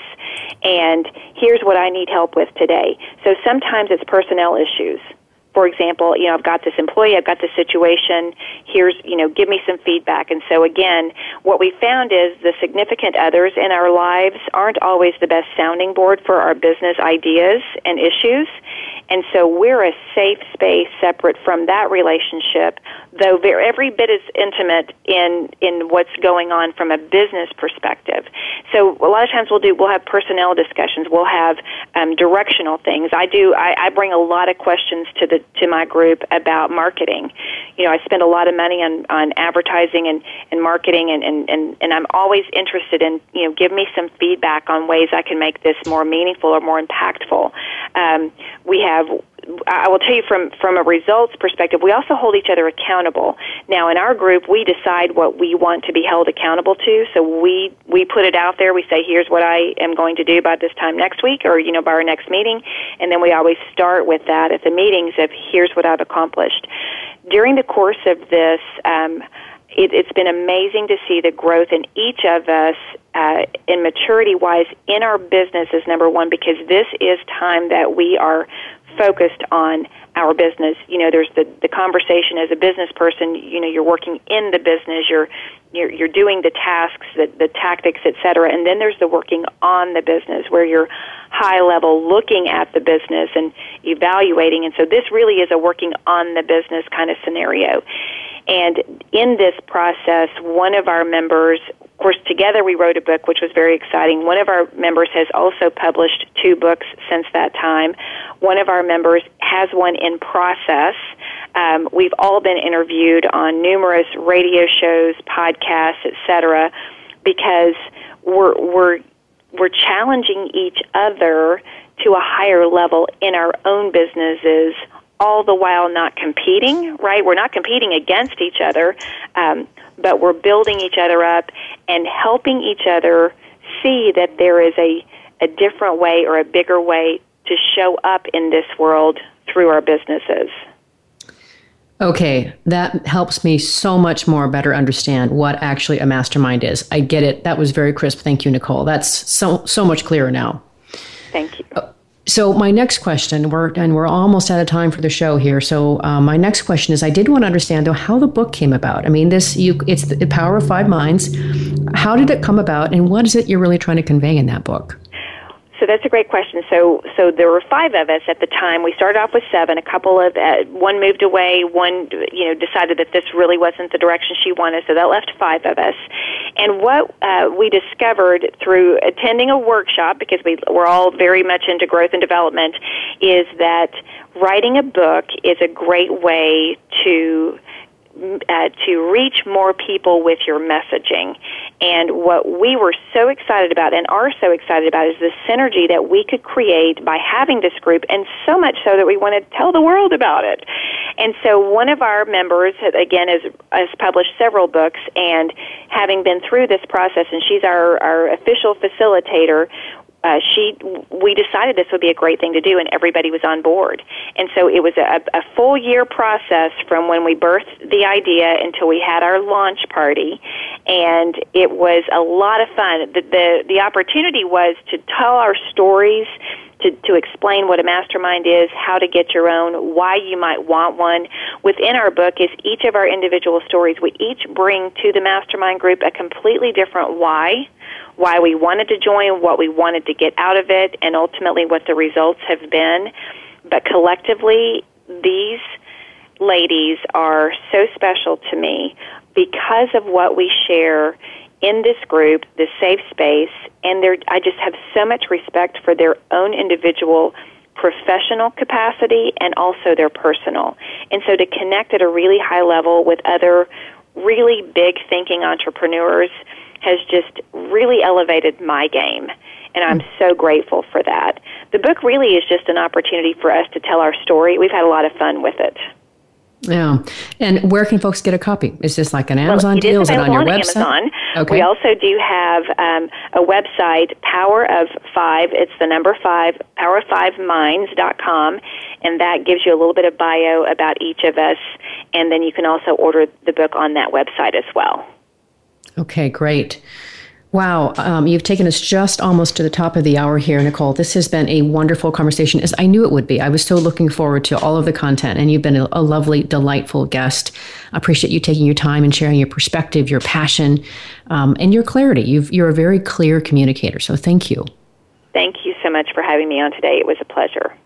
and here's what I need help with today. So sometimes it's personnel issues. For example, you know, I've got this employee, I've got this situation, here's, you know, give me some feedback. And so again, what we found is the significant others in our lives aren't always the best sounding board for our business ideas and issues. And so we're a safe space separate from that relationship, though every bit as intimate in, in what's going on from a business perspective. So a lot of times we'll do, we'll have personnel discussions, we'll have um, directional things. I do, I, I bring a lot of questions to the, to my group about marketing. You know, I spend a lot of money on, on advertising and, and marketing and, and, and, and I'm always interested in, you know, give me some feedback on ways I can make this more meaningful or more impactful. Um, we have I will tell you from from a results perspective, we also hold each other accountable. Now, in our group, we decide what we want to be held accountable to. So we we put it out there. We say, "Here's what I am going to do by this time next week, or you know, by our next meeting," and then we always start with that at the meetings of, "Here's what I've accomplished." During the course of this. Um, it, has been amazing to see the growth in each of us uh, in maturity wise in our business is number one because this is time that we are focused on our business. You know, there's the the conversation as a business person. You know, you're working in the business. You're you're, you're doing the tasks, the, the tactics, et cetera, and then there's the working on the business where you're high level looking at the business and evaluating. And so this really is a working on the business kind of scenario. And in this process, one of our members of course, together we wrote a book, which was very exciting. One of our members has also published two books since that time. One of our members has one in process. Um, we've all been interviewed on numerous radio shows, podcasts, etc., because we're we're we're challenging each other to a higher level in our own businesses all the while not competing, right? We're not competing against each other, um, but we're building each other up and helping each other see that there is a, a different way or a bigger way to show up in this world through our businesses. Okay, that helps me so much more better understand what actually a mastermind is. I get it. That was very crisp. Thank you, Nicole. That's so so much clearer now. Thank you. Uh, so my next question, we're and we're almost out of time for the show here. So uh, my next question is, I did want to understand though how the book came about. I mean, this you it's the power of five minds. How did it come about, and what is it you're really trying to convey in that book? So that's a great question. So, so there were five of us at the time. We started off with seven. A couple of uh, one moved away. One, you know, decided that this really wasn't the direction she wanted. So that left five of us. And what uh, we discovered through attending a workshop, because we we're all very much into growth and development, is that writing a book is a great way to uh, to reach more people with your messaging. And what we were so excited about and are so excited about is the synergy that we could create by having this group, and so much so that we want to tell the world about it. And so one of our members, again, has, has published several books, and having been through this process, and she's our, our official facilitator, uh, she we decided this would be a great thing to do and everybody was on board. And so it was a, a full year process from when we birthed the idea until we had our launch party. And it was a lot of fun. The the, the opportunity was to tell our stories to, to explain what a mastermind is, how to get your own, why you might want one. Within our book is each of our individual stories. We each bring to the mastermind group a completely different why, why we wanted to join, what we wanted to get out of it, and ultimately what the results have been. But collectively, these ladies are so special to me because of what we share in this group, this safe space, and I just have so much respect for their own individual professional capacity and also their personal. And so to connect at a really high level with other really big thinking entrepreneurs has just really elevated my game. And I'm so grateful for that. The book really is just an opportunity for us to tell our story. We've had a lot of fun with it. Yeah. And where can folks get a copy? Is this like an Amazon well, deal? Is it on your on website? Amazon. Okay. We also do have um, a website, Power of Five. It's the number five, power5minds.com, and that gives you a little bit of bio about each of us. And then you can also order the book on that website as well. Okay, great. Wow, um, you've taken us just almost to the top of the hour here, Nicole. This has been a wonderful conversation, as I knew it would be. I was so looking forward to all of the content, and you've been a, a lovely, delightful guest. I appreciate you taking your time and sharing your perspective, your passion, um, and your clarity. You've, you're a very clear communicator, so thank you. Thank you so much for having me on today. It was a pleasure.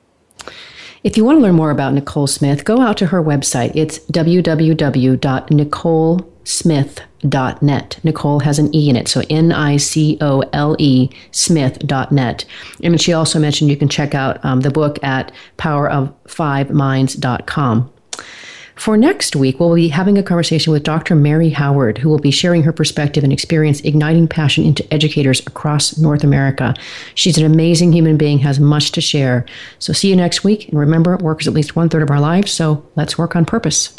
If you want to learn more about Nicole Smith, go out to her website. It's www.nicolesmith.net. Nicole has an E in it, so N I C O L E Smith.net. And she also mentioned you can check out um, the book at powerof5minds.com. For next week, we'll be having a conversation with Dr. Mary Howard, who will be sharing her perspective and experience igniting passion into educators across North America. She's an amazing human being, has much to share. So see you next week. And remember, work is at least one third of our lives, so let's work on purpose.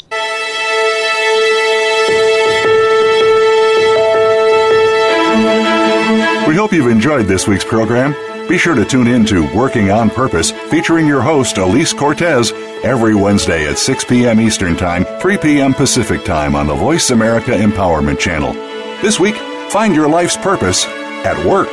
We hope you've enjoyed this week's program. Be sure to tune in to Working on Purpose, featuring your host, Alise Cortez, every Wednesday at 6 p.m. Eastern Time, 3 p.m. Pacific Time on the Voice America Empowerment Channel. This week, find your life's purpose at work.